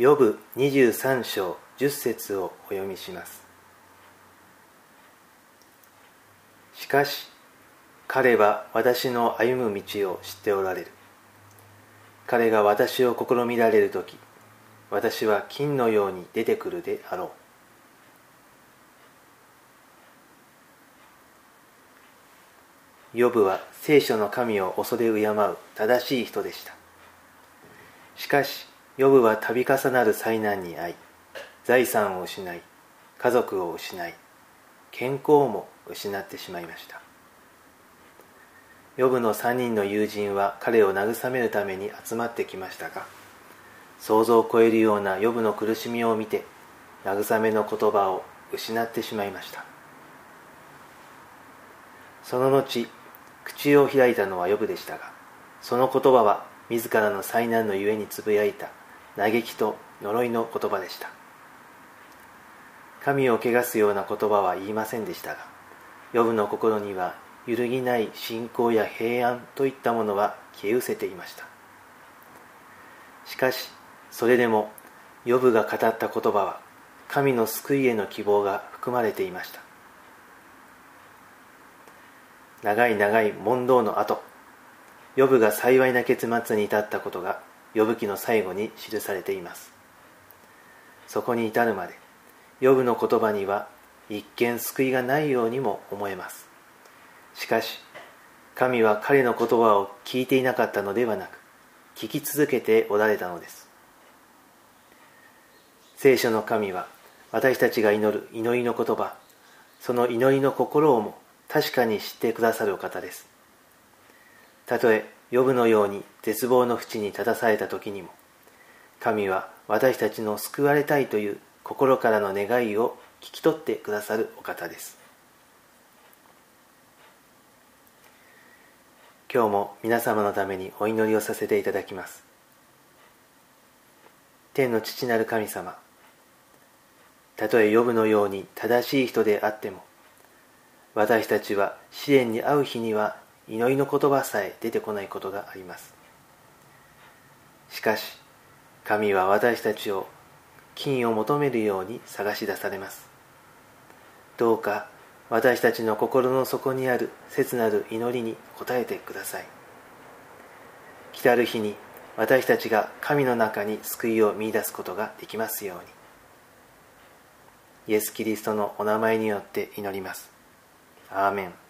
ヨブ23章10節をお読みします。しかし彼は私の歩む道を知っておられる。彼が私を試みられる時私は金のように出てくるであろう。ヨブは聖書の神を恐れ敬う正しい人でした。しかしヨブは度重なる災難に遭い財産を失い家族を失い健康も失ってしまいました。ヨブの3人の友人は彼を慰めるために集まってきましたが想像を超えるようなヨブの苦しみを見て慰めの言葉を失ってしまいました。その後口を開いたのはヨブでしたがその言葉は自らの災難のゆえにつぶやいた。嘆きと呪いの言葉でした。神を汚すような言葉は言いませんでしたがヨブの心には揺るぎない信仰や平安といったものは消え失せていました。しかしそれでもヨブが語った言葉は神の救いへの希望が含まれていました。長い長い問答の後ヨブが幸いな結末に至ったことがヨブ記の最後に記されています。そこに至るまでヨブの言葉には一見救いがないようにも思えます。しかし神は彼の言葉を聞いていなかったのではなく聞き続けておられたのです。聖書の神は私たちが祈る祈りの言葉その祈りの心をも確かに知ってくださるお方です。たとえ呼ぶのように絶望の淵に立たされた時にも神は私たちの救われたいという心からの願いを聞き取ってくださるお方です。今日も皆様のためにお祈りをさせていただきます。天の父なる神様たとえ呼ぶのように正しい人であっても私たちは試練に遭う日には祈りの言葉さえ出てこないことがあります。しかし神は私たちを金を求めるように探し出されます。どうか私たちの心の底にある切なる祈りに応えてください。来たる日に私たちが神の中に救いを見いだすことができますように。イエス・キリストのお名前によって祈ります。アーメン。